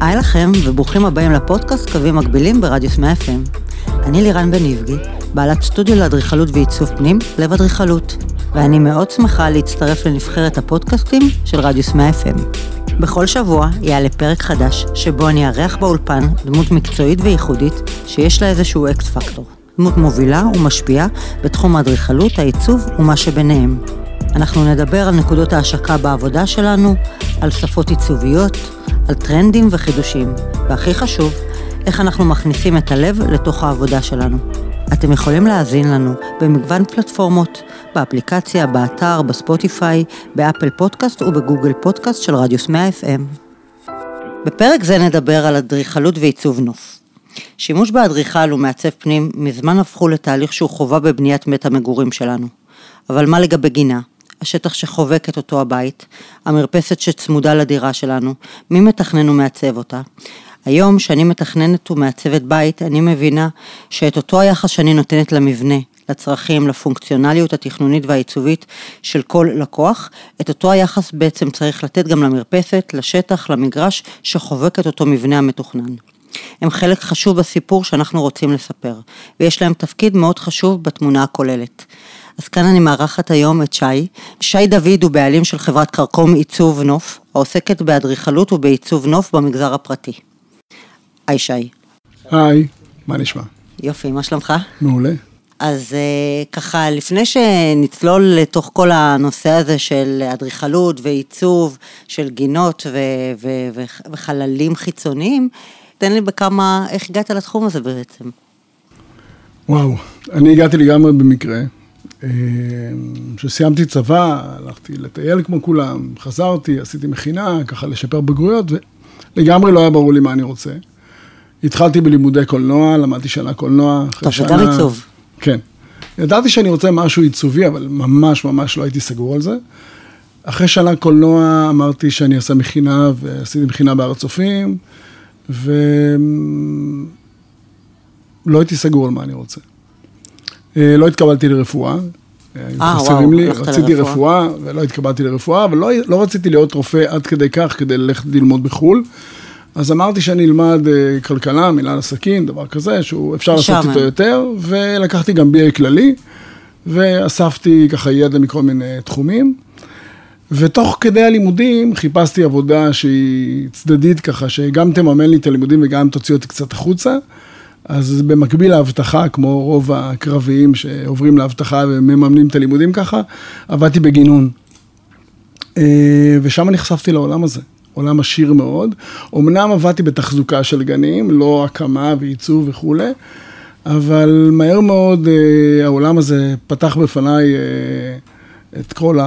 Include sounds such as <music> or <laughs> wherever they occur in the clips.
היי לכם, וברוכים הבאים לפודקאסט קווים מקבילים ברדיוס 100 FM. אני לירן בן איבגי, בעלת סטודיו לאדריכלות ועיצוב פנים, לב אדריכלות, ואני מאוד שמחה להצטרף לנבחרת הפודקאסטים של רדיוס 100 FM. בכל שבוע יעלה פרק חדש, שבו אני אארח באולפן דמות מקצועית וייחודית, שיש לה איזשהו אקס פקטור. דמות מובילה ומשפיעה בתחום האדריכלות, העיצוב ומה שביניהם. אנחנו נדבר על נקודות ההשקה בעבודה שלנו, על שפות עיצוביות, על טרנדים וחידושים, והכי חשוב, איך אנחנו מכניסים את הלב לתוך העבודה שלנו. אתם יכולים להאזין לנו במגוון פלטפורמות, באפליקציה, באתר, בספוטיפיי, באפל פודקאסט ובגוגל פודקאסט של רדיוס 100 FM. בפרק זה נדבר על אדריכלות ועיצוב נוף. שימוש באדריכל ומעצב פנים מזמן הפכו לתהליך שהוא חובה בבניית בית המגורים שלנו. אבל מה לגבי גינה? השטח שחובק את אותו הבית, המרפסת שצמודה לדירה שלנו, מי מתכנן ומעצב אותה? היום, שאני מתכננת ומעצבת בית, אני מבינה שאת אותו היחס שאני נותנת למבנה, לצרכים, לפונקציונליות התכנונית והעיצובית של כל לקוח, את אותו היחס בעצם צריך לתת גם למרפסת, לשטח, למגרש שחובק את אותו מבנה המתוכנן. הם חלק חשוב בסיפור שאנחנו רוצים לספר, ויש להם תפקיד מאוד חשוב בתמונה הכוללת. אז כאן אני מארחת היום את שי. שי דוד הוא בעלים של חברת קרקום עיצוב נוף, העוסקת באדריכלות ובעיצוב נוף במגזר הפרטי. היי שי. היי, מה נשמע? יופי, מה שלומך? מעולה. אז אה, ככה, לפני שנצלול לתוך כל הנושא הזה של אדריכלות ועיצוב, של גינות ו- ו- ו- וחללים חיצוניים, תן לי בכמה, איך הגעת לתחום הזה בעצם? וואו, אני הגעתי לגמרי במקרה. אה, כשסיימתי צבא, הלכתי לטייל כמו כולם, חזרתי, עשיתי מכינה, ככה לשפר בגרויות, ולגמרי לא היה ברור לי מה אני רוצה. התחלתי בלימודי קולנוע, למדתי שנה קולנוע. טוב, זה גם עיצוב. כן. ידעתי שאני רוצה משהו עיצובי, אבל ממש ממש לא הייתי סגור על זה. אחרי שנה קולנוע אמרתי שאני אעשה מכינה, ועשיתי מכינה בהר הצופים, ולא הייתי סגור על מה אני רוצה. אה, לא התקבלתי לרפואה. אה, וואו, לי, הלכת רציתי לרפואה. רפואה, ולא התקבלתי לרפואה, אבל לא, לא רציתי להיות רופא עד כדי כך, כדי ללכת ללמוד בחו"ל. אז אמרתי שאני אלמד אה, כלכלה, מנהל עסקים, דבר כזה, שהוא אפשר לעשות. איתו יותר, ולקחתי גם BA כללי, ואספתי ככה ידע מכל מיני תחומים. ותוך כדי הלימודים חיפשתי עבודה שהיא צדדית ככה, שגם תממן לי את הלימודים וגם תוציא אותי קצת החוצה. אז במקביל לאבטחה, כמו רוב הקרביים שעוברים לאבטחה ומממנים את הלימודים ככה, עבדתי בגינון. אה, ושם נחשפתי לעולם הזה, עולם עשיר מאוד. אמנם עבדתי בתחזוקה של גנים, לא הקמה ועיצוב וכולי, אבל מהר מאוד אה, העולם הזה פתח בפניי אה, את כל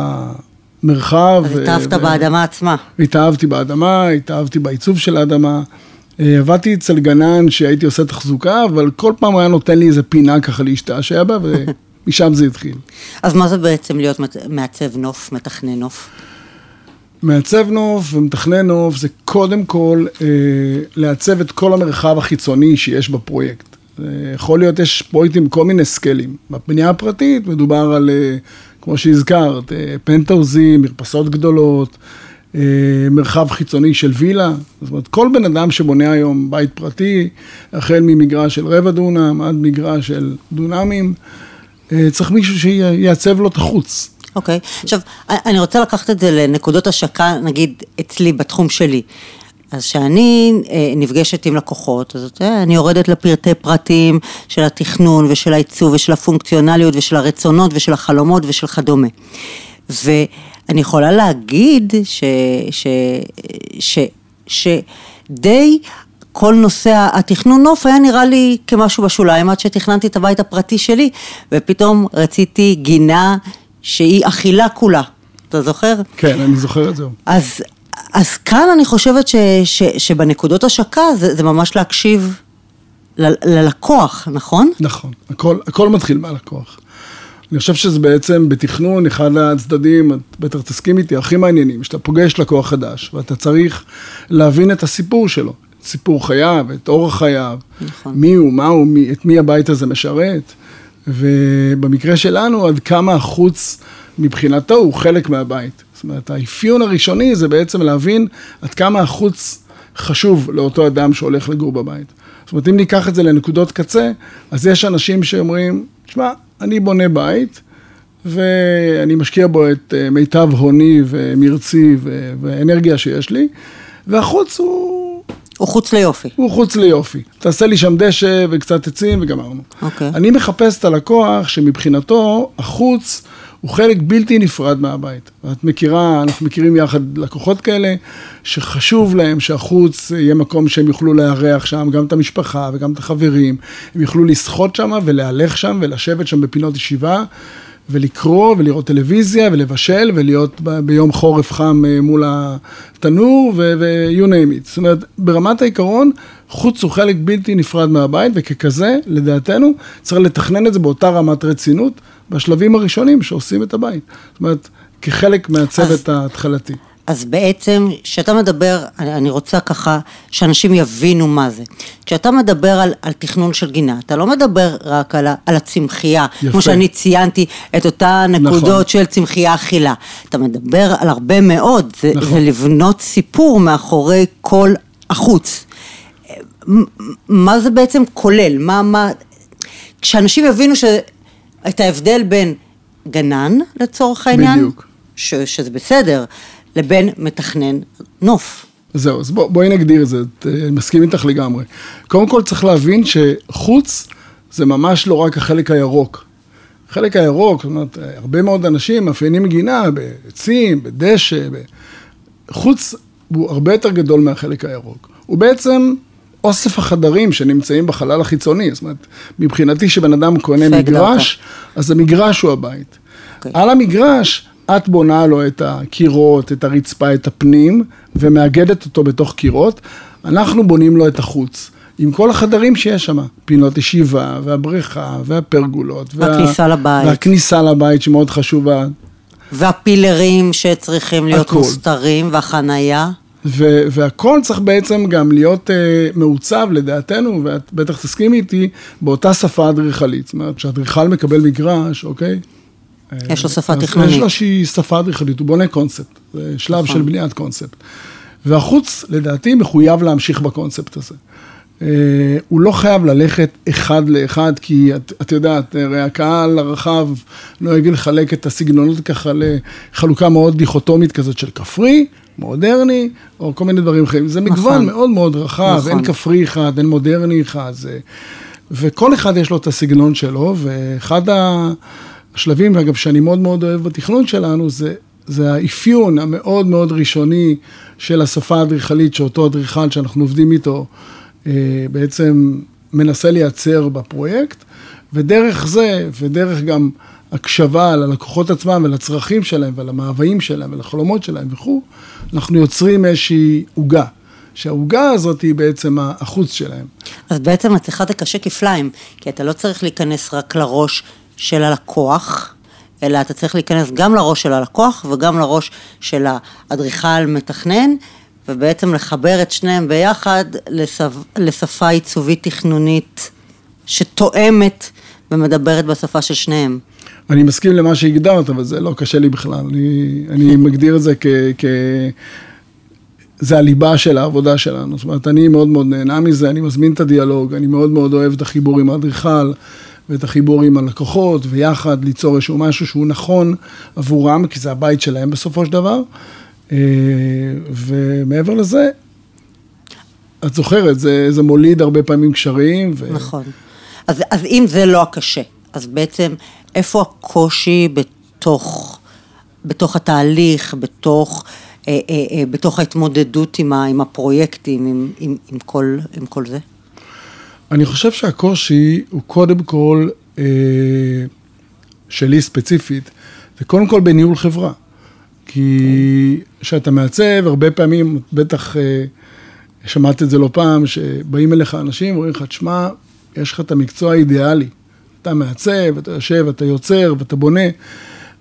המרחב. אז התאהבת ו- באדמה עצמה. התאהבתי באדמה, התאהבתי בעיצוב של האדמה. אה, עבדתי אצל גנן שהייתי עושה תחזוקה, אבל כל פעם הוא היה נותן לי איזה פינה ככה להשתעשע בה, ומשם זה התחיל. אז מה זה בעצם להיות מעצב נוף, מתכנן נוף? מעצב נוף ומתכנן נוף זה קודם כל אה, לעצב את כל המרחב החיצוני שיש בפרויקט. אה, יכול להיות, יש פרויקטים כל מיני סקלים. בבנייה הפרטית מדובר על, אה, כמו שהזכרת, אה, פנטאוזים, מרפסות גדולות, אה, מרחב חיצוני של וילה. זאת אומרת, כל בן אדם שבונה היום בית פרטי, החל ממגרש של רבע דונם עד מגרש של דונמים, אה, צריך מישהו שיעצב לו את החוץ. אוקיי. עכשיו, אני רוצה לקחת את זה לנקודות השקה, נגיד, אצלי, בתחום שלי. אז כשאני אה, נפגשת עם לקוחות, אז יודע, אני יורדת לפרטי פרטים של התכנון ושל העיצוב ושל הפונקציונליות ושל הרצונות ושל החלומות ושל כדומה. ואני יכולה להגיד ש... ש... ש... שדי כל נושא התכנון נוף היה נראה לי כמשהו בשוליים עד שתכננתי את הבית הפרטי שלי ופתאום רציתי גינה שהיא אכילה כולה, אתה זוכר? כן, אני זוכר את זה. אז, אז כאן אני חושבת ש, ש, שבנקודות השקה זה, זה ממש להקשיב ל, ללקוח, נכון? נכון, הכל, הכל מתחיל מהלקוח. אני חושב שזה בעצם בתכנון, אחד הצדדים, את בטח תסכים איתי, הכי מעניינים, שאתה פוגש לקוח חדש, ואתה צריך להבין את הסיפור שלו, את סיפור חייו, את אורח חייו, נכון. מי הוא, מה הוא, מי, את מי הבית הזה משרת, ובמקרה שלנו, עד כמה החוץ מבחינתו הוא חלק מהבית. זאת אומרת, האפיון הראשוני זה בעצם להבין עד כמה החוץ חשוב לאותו אדם שהולך לגור בבית. זאת אומרת, אם ניקח את זה לנקודות קצה, אז יש אנשים שאומרים, תשמע, אני בונה בית, ואני משקיע בו את אה, מיטב הוני ומרצי ואנרגיה שיש לי, והחוץ הוא... הוא חוץ ליופי. הוא חוץ ליופי. תעשה לי שם דשא וקצת עצים וגמרנו. אוקיי. אני מחפש את הלקוח שמבחינתו החוץ הוא חלק בלתי נפרד מהבית. ואת מכירה, אנחנו מכירים יחד לקוחות כאלה, שחשוב להם שהחוץ יהיה מקום שהם יוכלו לארח שם, גם את המשפחה וגם את החברים. הם יוכלו לשחות שם ולהלך שם ולשבת שם בפינות ישיבה. ולקרוא ולראות טלוויזיה ולבשל ולהיות ב- ביום חורף חם אה, מול התנור ו-you name it. זאת אומרת, ברמת העיקרון, חוץ הוא חלק בלתי נפרד מהבית וככזה, לדעתנו, צריך לתכנן את זה באותה רמת רצינות בשלבים הראשונים שעושים את הבית. זאת אומרת, כחלק מהצוות ההתחלתי. אז בעצם, כשאתה מדבר, אני אני רוצה ככה, שאנשים יבינו מה זה. כשאתה מדבר על, על תכנון של גינה, אתה לא מדבר רק על, על הצמחייה, יפה. כמו שאני ציינתי את אותן נקודות נכון. של צמחייה אכילה. אתה מדבר על הרבה מאוד, זה, נכון. זה לבנות סיפור מאחורי כל החוץ. מה זה בעצם כולל? מה, מה... כשאנשים יבינו ש... את ההבדל בין גנן, לצורך העניין, בדיוק. ש... שזה בסדר, לבין מתכנן נוף. זהו, אז בוא, בואי נגדיר את זה, אה, אני מסכים איתך לגמרי. קודם כל צריך להבין שחוץ זה ממש לא רק החלק הירוק. החלק הירוק, זאת אומרת, אה, הרבה מאוד אנשים מאפיינים גינה בעצים, בדשא, ב... חוץ הוא הרבה יותר גדול מהחלק הירוק. הוא בעצם אוסף החדרים שנמצאים בחלל החיצוני, זאת אומרת, מבחינתי שבן אדם קונה מגרש, אז המגרש הוא הבית. אוקיי. על המגרש, את בונה לו את הקירות, את הרצפה, את הפנים, ומאגדת אותו בתוך קירות. אנחנו בונים לו את החוץ. עם כל החדרים שיש שם, פינות ישיבה, והבריכה, והפרגולות. וה- והכניסה לבית. והכניסה לבית שמאוד חשובה. והפילרים שצריכים להיות הכל. מוסתרים, והחנייה. ו- והכל צריך בעצם גם להיות uh, מעוצב לדעתנו, ואת בטח תסכימי איתי, באותה שפה אדריכלית. זאת אומרת, כשאדריכל מקבל מגרש, אוקיי? יש לו שפה תכנונית. יש לו איזושהי שפה אדריכלית, הוא בונה קונספט, זה שלב נכון. של בניית קונספט. והחוץ, לדעתי, מחויב להמשיך בקונספט הזה. אה, הוא לא חייב ללכת אחד לאחד, כי את, את יודעת, הרי הקהל הרחב נוהג לחלק את הסגנונות ככה לחלוקה מאוד דיכוטומית כזאת של כפרי, מודרני, או כל מיני דברים אחרים. זה מגוון נכון. מאוד מאוד רחב, נכון. אין כפרי אחד, אין מודרני אחד, זה... וכל אחד יש לו את הסגנון שלו, ואחד השלבים, אגב, שאני מאוד מאוד אוהב בתכנון שלנו, זה, זה האפיון המאוד מאוד ראשוני של השפה האדריכלית, שאותו אדריכל שאנחנו עובדים איתו, אה, בעצם מנסה לייצר בפרויקט, ודרך זה, ודרך גם הקשבה ללקוחות עצמם ולצרכים שלהם ולמאוויים שלהם ולחלומות שלהם וכו', אנחנו יוצרים איזושהי עוגה. שהעוגה הזאת היא בעצם החוץ שלהם. אז בעצם אצלך זה קשה כפליים, כי אתה לא צריך להיכנס רק לראש של הלקוח, אלא אתה צריך להיכנס גם לראש של הלקוח וגם לראש של האדריכל מתכנן, ובעצם לחבר את שניהם ביחד לשפ... לשפה עיצובית תכנונית שתואמת ומדברת בשפה של שניהם. אני מסכים למה שהגדרת, אבל זה לא קשה לי בכלל. אני, אני מגדיר את זה כ... כ... זה הליבה של העבודה שלנו. זאת אומרת, אני מאוד מאוד נהנה מזה, אני מזמין את הדיאלוג, אני מאוד מאוד אוהב את החיבור עם האדריכל ואת החיבור עם הלקוחות, ויחד ליצור איזשהו משהו שהוא נכון עבורם, כי זה הבית שלהם בסופו של דבר. אה, ומעבר לזה, את זוכרת, זה, זה מוליד הרבה פעמים קשרים. ו... נכון. אז, אז אם זה לא הקשה, אז בעצם איפה הקושי בתוך, בתוך התהליך, בתוך, אה, אה, אה, בתוך ההתמודדות עם, ה, עם הפרויקטים, עם, עם, עם, כל, עם כל זה? אני חושב שהקושי הוא קודם כל, אה, שלי ספציפית, זה קודם כל בניהול חברה. כי כשאתה מעצב, הרבה פעמים, בטח אה, שמעת את זה לא פעם, שבאים אליך אנשים, אומרים לך, תשמע, יש לך את המקצוע האידיאלי. אתה מעצב, אתה יושב, אתה יוצר ואתה בונה,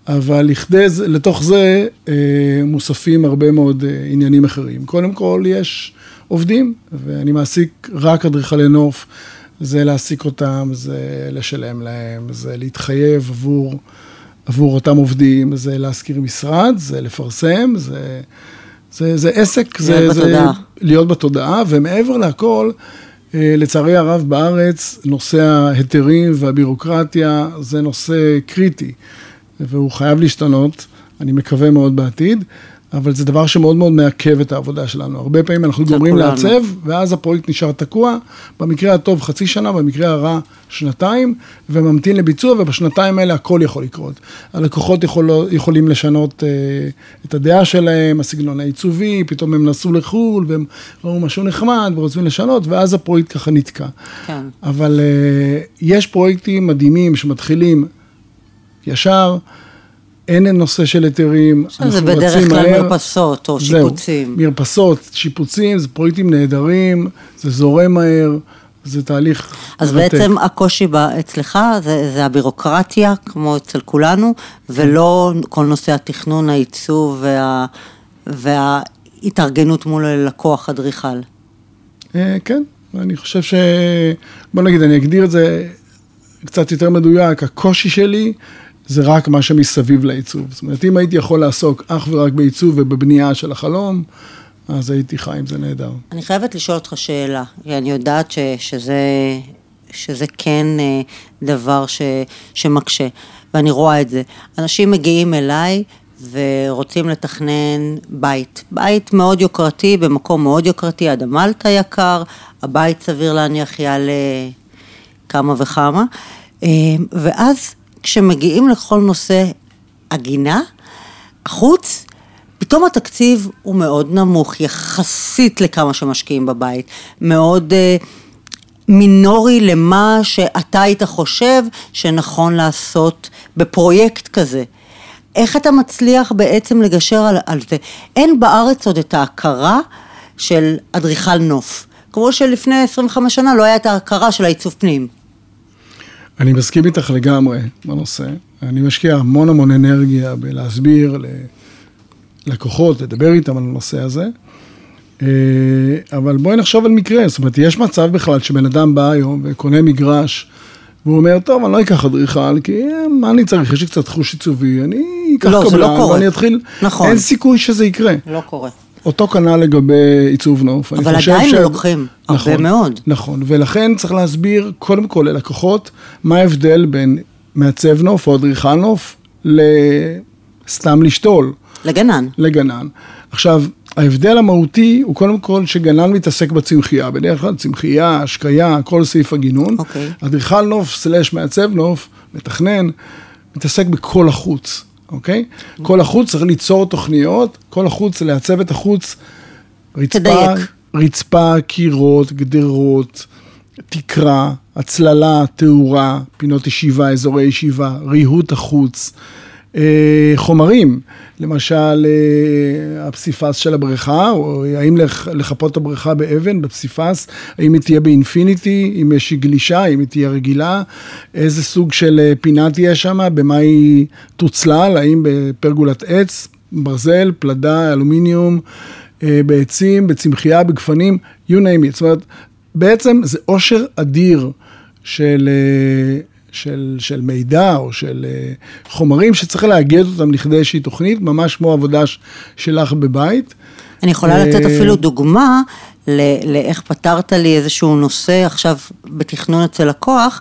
אבל לכדי זה, לתוך זה אה, מוספים הרבה מאוד אה, עניינים אחרים. קודם כל, יש עובדים, ואני מעסיק רק אדריכלי נוף, זה להעסיק אותם, זה לשלם להם, זה להתחייב עבור, עבור אותם עובדים, זה להשכיר משרד, זה לפרסם, זה זה, זה עסק, זה, להיות זה בתודעה. להיות בתודעה, ומעבר לכל, לצערי הרב בארץ, נושא ההיתרים והבירוקרטיה זה נושא קריטי, והוא חייב להשתנות, אני מקווה מאוד בעתיד. אבל זה דבר שמאוד מאוד מעכב את העבודה שלנו. הרבה פעמים אנחנו גומרים כולנו. לעצב, ואז הפרויקט נשאר תקוע, במקרה הטוב חצי שנה, במקרה הרע שנתיים, וממתין לביצוע, ובשנתיים האלה הכל יכול לקרות. הלקוחות יכול, יכולים לשנות אה, את הדעה שלהם, הסגנון העיצובי, פתאום הם נסעו לחו"ל, והם ראו משהו נחמד, ורוצים לשנות, ואז הפרויקט ככה נתקע. כן. אבל אה, יש פרויקטים מדהימים שמתחילים ישר, אין נושא של היתרים, זה בדרך כלל מרפסות או שיפוצים. זהו, מרפסות, שיפוצים, זה פרויקטים נהדרים, זה זורם מהר, זה תהליך אז מרתק. בעצם הקושי ב- אצלך זה, זה הבירוקרטיה, כמו אצל כולנו, ולא כל נושא התכנון, העיצוב וה, וההתארגנות מול לקוח אדריכל. אה, כן, אני חושב ש... בוא נגיד, אני אגדיר את זה קצת יותר מדויק, הקושי שלי זה רק מה שמסביב לעיצוב. זאת אומרת, אם הייתי יכול לעסוק אך ורק בעיצוב ובבנייה של החלום, אז הייתי חי עם זה נהדר. אני חייבת לשאול אותך שאלה, כי אני יודעת ש, שזה, שזה כן אה, דבר ש, שמקשה, ואני רואה את זה. אנשים מגיעים אליי ורוצים לתכנן בית. בית מאוד יוקרתי, במקום מאוד יוקרתי, עד המלטה יקר, הבית סביר להניח יעלה כמה וכמה, אה, ואז כשמגיעים לכל נושא הגינה, החוץ, פתאום התקציב הוא מאוד נמוך יחסית לכמה שמשקיעים בבית, מאוד אה, מינורי למה שאתה היית חושב שנכון לעשות בפרויקט כזה. איך אתה מצליח בעצם לגשר על, על זה? אין בארץ עוד את ההכרה של אדריכל נוף. כמו שלפני 25 שנה לא היה את ההכרה של העיצוב פנים. אני מסכים איתך לגמרי בנושא. אני משקיע המון המון אנרגיה בלהסביר ללקוחות, לדבר איתם על הנושא הזה. אה, אבל בואי נחשוב על מקרה, זאת אומרת, יש מצב בכלל שבן אדם בא היום וקונה מגרש, והוא אומר, טוב, אני לא אקח אדריכל, כי אה, מה אני צריך, יש לי קצת חוש עיצובי, אני אקח לא, לא קבלן קורה. ואני אתחיל, נכון. אין סיכוי שזה יקרה. לא קורה. אותו כנ"ל לגבי עיצוב נוף. אבל עדיין ש- לוקחים הרבה נכון, מאוד. נכון, ולכן צריך להסביר קודם כל ללקוחות מה ההבדל בין מעצב נוף או אדריכל נוף לסתם לשתול, לגנן. לגנן. עכשיו, ההבדל המהותי הוא קודם כל שגנן מתעסק בצמחייה, בדרך כלל צמחייה, השקיה, כל סעיף הגינון. אוקיי. אדריכל נוף סלש מעצב נוף, מתכנן, מתעסק בכל החוץ, אוקיי? כל החוץ צריך ליצור תוכניות, כל החוץ, לעצב את החוץ, רצפה, תדייק. רצפה, קירות, גדרות, תקרה, הצללה, תאורה, פינות ישיבה, אזורי ישיבה, ריהוט החוץ, אה, חומרים, למשל אה, הפסיפס של הבריכה, או האם לח- לחפות את הבריכה באבן, בפסיפס, האם היא תהיה באינפיניטי, אם יש גלישה, אם היא תהיה רגילה, איזה סוג של אה, פינה תהיה שם, במה היא תוצלל, האם בפרגולת עץ, ברזל, פלדה, אלומיניום, אה, בעצים, בצמחייה, בגפנים, you name it. זאת אומרת, בעצם זה עושר אדיר של, של, של מידע או של אה, חומרים שצריך לאגד אותם לכדי איזושהי תוכנית, ממש כמו עבודה שלך בבית. אני יכולה לתת אה, אפילו דוגמה לאיך פתרת לי איזשהו נושא עכשיו בתכנון אצל לקוח,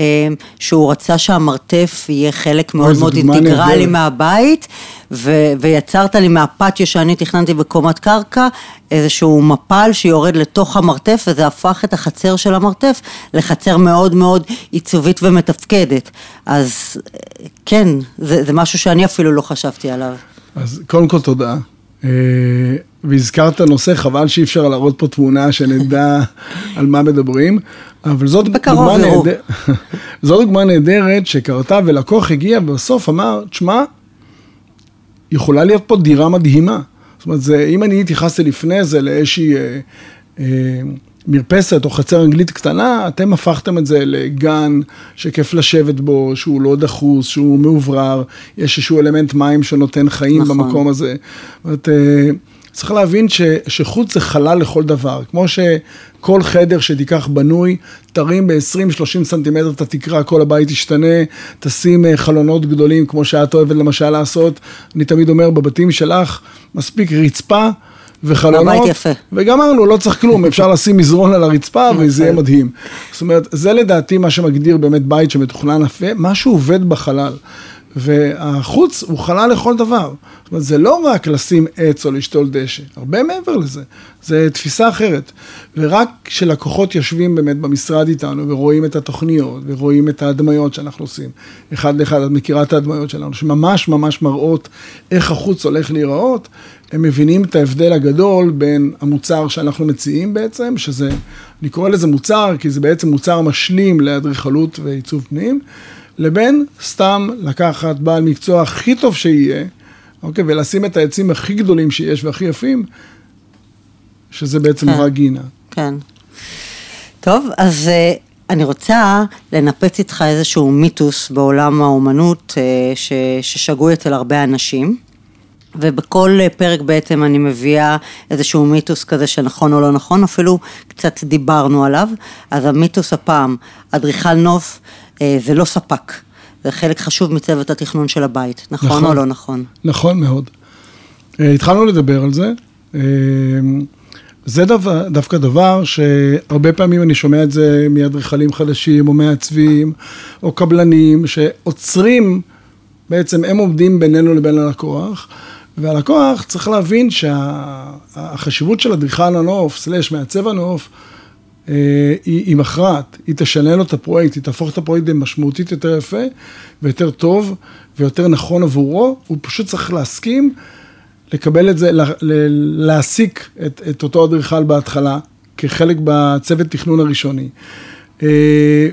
אה, שהוא רצה שהמרתף יהיה חלק מאוד מאוד אינטגרלי. מהבית, ו- ויצרת לי מהפטיו שאני תכננתי בקומת קרקע, איזשהו מפל שיורד לתוך המרתף, וזה הפך את החצר של המרתף לחצר מאוד מאוד עיצובית ומתפקדת. אז אה, כן, זה, זה משהו שאני אפילו לא חשבתי עליו. אז קודם כל תודה. והזכרת נושא, חבל שאי אפשר להראות פה תמונה שנדע על מה מדברים, אבל זאת דוגמה. נהדר... <laughs> זו דוגמה נהדרת שקרתה ולקוח הגיע ובסוף אמר, תשמע, יכולה להיות פה דירה מדהימה. זאת אומרת, זה, אם אני התייחסתי לפני זה לאיזושהי אה, אה, מרפסת או חצר אנגלית קטנה, אתם הפכתם את זה לגן שכיף לשבת בו, שהוא לא דחוס, שהוא מאוברר, יש איזשהו אלמנט מים שנותן חיים נכון. במקום הזה. זאת אומרת, אה, צריך להבין ש, שחוץ זה חלל לכל דבר. כמו שכל חדר שתיקח בנוי, תרים ב-20-30 סנטימטר את התקרה, כל הבית ישתנה, תשים אה, חלונות גדולים, כמו שאת אוהבת למשל לעשות. אני תמיד אומר, בבתים שלך, מספיק רצפה. וחלונות. הבית יפה. וגמרנו, לא צריך כלום, אפשר <laughs> לשים מזרון על הרצפה וזה יהיה מדהים. זאת אומרת, זה לדעתי מה שמגדיר באמת בית שמתוכנן יפה, משהו עובד בחלל. והחוץ הוא חלל לכל דבר. זאת אומרת, זה לא רק לשים עץ או לשתול דשא, הרבה מעבר לזה. זה תפיסה אחרת. ורק כשלקוחות יושבים באמת במשרד איתנו ורואים את התוכניות ורואים את ההדמיות שאנחנו עושים, אחד לאחד, את מכירה את ההדמיות שלנו, שממש ממש מראות איך החוץ הולך להיראות, הם מבינים את ההבדל הגדול בין המוצר שאנחנו מציעים בעצם, שזה, אני קורא לזה מוצר, כי זה בעצם מוצר משלים לאדריכלות ועיצוב פנים. לבין סתם לקחת בעל מקצוע הכי טוב שיהיה, אוקיי, ולשים את העצים הכי גדולים שיש והכי יפים, שזה בעצם כן. רק גינה. כן. טוב, אז אה, אני רוצה לנפץ איתך איזשהו מיתוס בעולם האומנות אה, ש- ששגוי אצל הרבה אנשים. ובכל פרק בעצם אני מביאה איזשהו מיתוס כזה שנכון או לא נכון, אפילו קצת דיברנו עליו. אז המיתוס הפעם, אדריכל נוף זה לא ספק, זה חלק חשוב מצוות התכנון של הבית, נכון, נכון. או לא נכון? נכון מאוד. אה, התחלנו לדבר על זה. אה, זה דבר, דווקא דבר שהרבה פעמים אני שומע את זה מאדריכלים חדשים, או מעצבים, או קבלנים, שעוצרים, בעצם הם עומדים בינינו לבין הלקוח, והלקוח צריך להבין שהחשיבות של אדריכל הנוף, סלש מעצב הנוף, אה, היא, היא מכרעת, היא תשנה לו את הפרויקט, היא תהפוך את הפרויקט למשמעותית יותר יפה ויותר טוב ויותר נכון עבורו, הוא פשוט צריך להסכים לקבל את זה, לה- להעסיק את, את אותו אדריכל בהתחלה כחלק בצוות תכנון הראשוני. אה,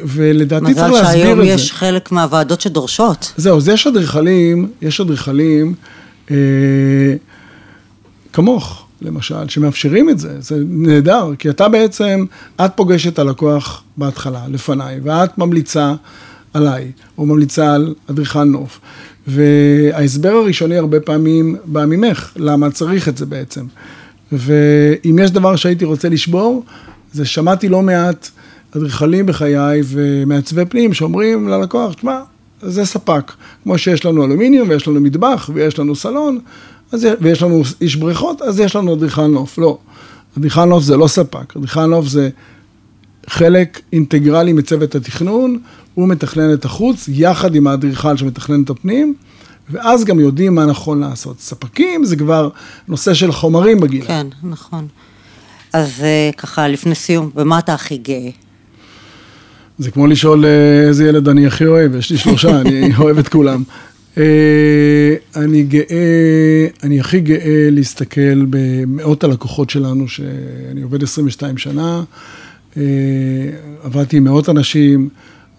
ולדעתי צריך מזל להסביר שהיום את זה. יש חלק מהוועדות שדורשות. זהו, אז יש אדריכלים, יש אדריכלים אה, כמוך, למשל, שמאפשרים את זה, זה נהדר, כי אתה בעצם, את פוגשת את הלקוח בהתחלה, לפניי, ואת ממליצה עליי, או ממליצה על אדריכל נוף. וההסבר הראשוני הרבה פעמים בא ממך, למה צריך את זה בעצם. ואם יש דבר שהייתי רוצה לשבור, זה שמעתי לא מעט אדריכלים בחיי ומעצבי פנים שאומרים ללקוח, תשמע, זה ספק. כמו שיש לנו אלומיניום ויש לנו מטבח ויש לנו סלון, אז, ויש לנו איש בריכות, אז יש לנו אדריכל נוף. לא. אדריכל נוף זה לא ספק, אדריכל נוף זה חלק אינטגרלי מצוות התכנון, הוא מתכנן את החוץ יחד עם האדריכל שמתכנן את הפנים, ואז גם יודעים מה נכון לעשות. ספקים זה כבר נושא של חומרים בגינה. כן, נכון. אז אה, ככה, לפני סיום, במה אתה הכי גאה? זה כמו לשאול אה, איזה ילד אני הכי אוהב, יש לי שלושה, אני <laughs> אוהב את כולם. אה, אני גאה, אני הכי גאה להסתכל במאות הלקוחות שלנו, שאני עובד 22 שנה, אה, עבדתי עם מאות אנשים,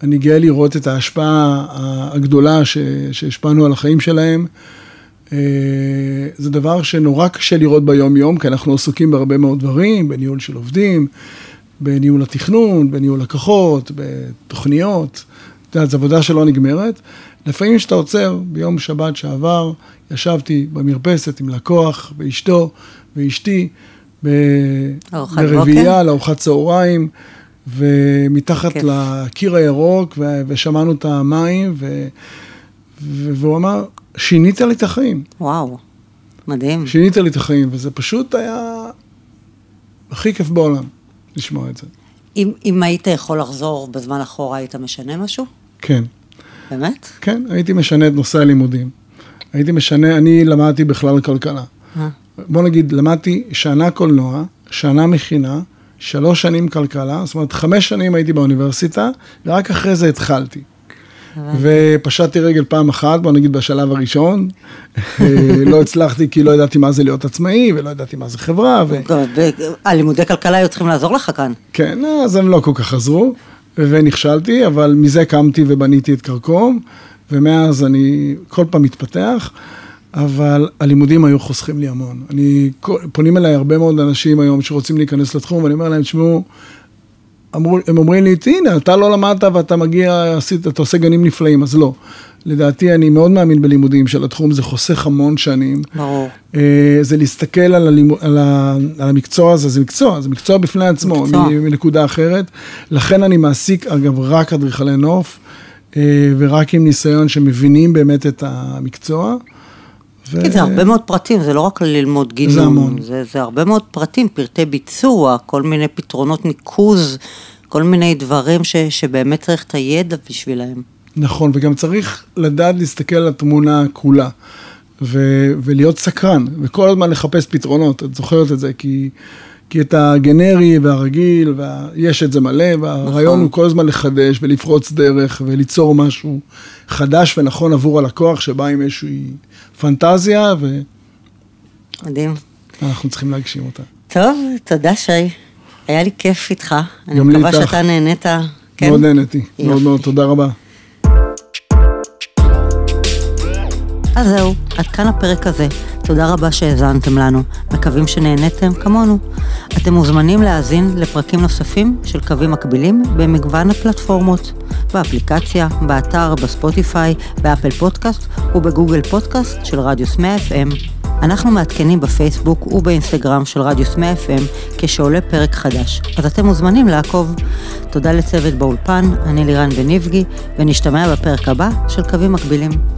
אני גאה לראות את ההשפעה הגדולה שהשפענו על החיים שלהם. אה, זה דבר שנורא קשה לראות ביום-יום, כי אנחנו עסוקים בהרבה מאוד דברים, בניהול של עובדים, בניהול התכנון, בניהול לקוחות, בתוכניות. את יודעת, זו עבודה שלא נגמרת. לפעמים כשאתה עוצר, ביום שבת שעבר, ישבתי במרפסת עם לקוח ואשתו ואשתי, ב- ברביעייה? לארוחת צהריים, ומתחת כיף. לקיר הירוק, ו- ושמענו את המים, ו- ו- והוא אמר, שינית לי את החיים. וואו, מדהים. שינית לי את החיים, וזה פשוט היה הכי כיף בעולם לשמוע את זה. אם, אם היית יכול לחזור בזמן אחורה, היית משנה משהו? כן, באמת? כן, הייתי משנה את נושא הלימודים. הייתי משנה, אני למדתי בכלל כלכלה. אה, בוא נגיד, למדתי שנה קולנוע, שנה מכינה, שלוש שנים כלכלה, זאת אומרת, חמש שנים הייתי באוניברסיטה, ורק אחרי זה התחלתי. ופשטתי רגל פעם אחת, בוא נגיד בשלב הראשון, אה, לא הצלחתי כי לא ידעתי מה זה להיות עצמאי, ולא ידעתי מה זה חברה, ו... הלימודי כלכלה היו צריכים לעזור לך כאן. כן, אז הם לא כל כך עזרו, ונכשלתי, אבל מזה קמתי ובניתי את כרכום, ומאז אני כל פעם מתפתח, אבל הלימודים היו חוסכים לי המון. אני, פונים אליי הרבה מאוד אנשים היום שרוצים להיכנס לתחום, ואני אומר להם, תשמעו, הם אומרים לי, הנה, אתה לא למדת ואתה מגיע, עשית, אתה עושה גנים נפלאים, אז לא. לדעתי, אני מאוד מאמין בלימודים של התחום, זה חוסך המון שנים. ברור. אה, זה להסתכל על, הלימ... על, ה... על המקצוע הזה, זה מקצוע, זה מקצוע בפני עצמו, מקצוע. מנקודה אחרת. לכן אני מעסיק, אגב, רק אדריכלי נוף, אה, ורק עם ניסיון שמבינים באמת את המקצוע, ו... כן, זה הרבה מאוד פרטים, זה לא רק ללמוד גינון. זה המון. זה, זה הרבה מאוד פרטים, פרטי ביצוע, כל מיני פתרונות ניקוז, כל מיני דברים ש, שבאמת צריך את הידע בשבילהם. נכון, וגם צריך לדעת להסתכל על התמונה כולה, ו- ולהיות סקרן, וכל הזמן לחפש פתרונות, את זוכרת את זה, כי, כי את הגנרי והרגיל, ויש את זה מלא, והרעיון נכון. הוא כל הזמן לחדש ולפרוץ דרך וליצור משהו חדש ונכון עבור הלקוח, שבא עם איזושהי פנטזיה, מדהים. ואנחנו צריכים להגשים אותה. טוב, תודה שי. היה לי כיף איתך. אני מקווה. שאתה נהנית. כן? מאוד נהניתי, מאוד. מאוד, תודה רבה. אז זהו, עד כאן הפרק הזה. תודה רבה שהאזנתם לנו. מקווים שנהניתם כמונו. אתם מוזמנים להאזין לפרקים נוספים של קווים מקבילים במגוון הפלטפורמות. באפליקציה, באתר, בספוטיפיי, באפל פודקאסט ובגוגל פודקאסט של רדיוס 100 FM. אנחנו מעדכנים בפייסבוק ובאינסטגרם של רדיוס 100 FM כשעולה פרק חדש, אז אתם מוזמנים לעקוב. תודה לצוות באולפן, אני לירן בניבגי, ונשתמע בפרק הבא של קווים מקבילים.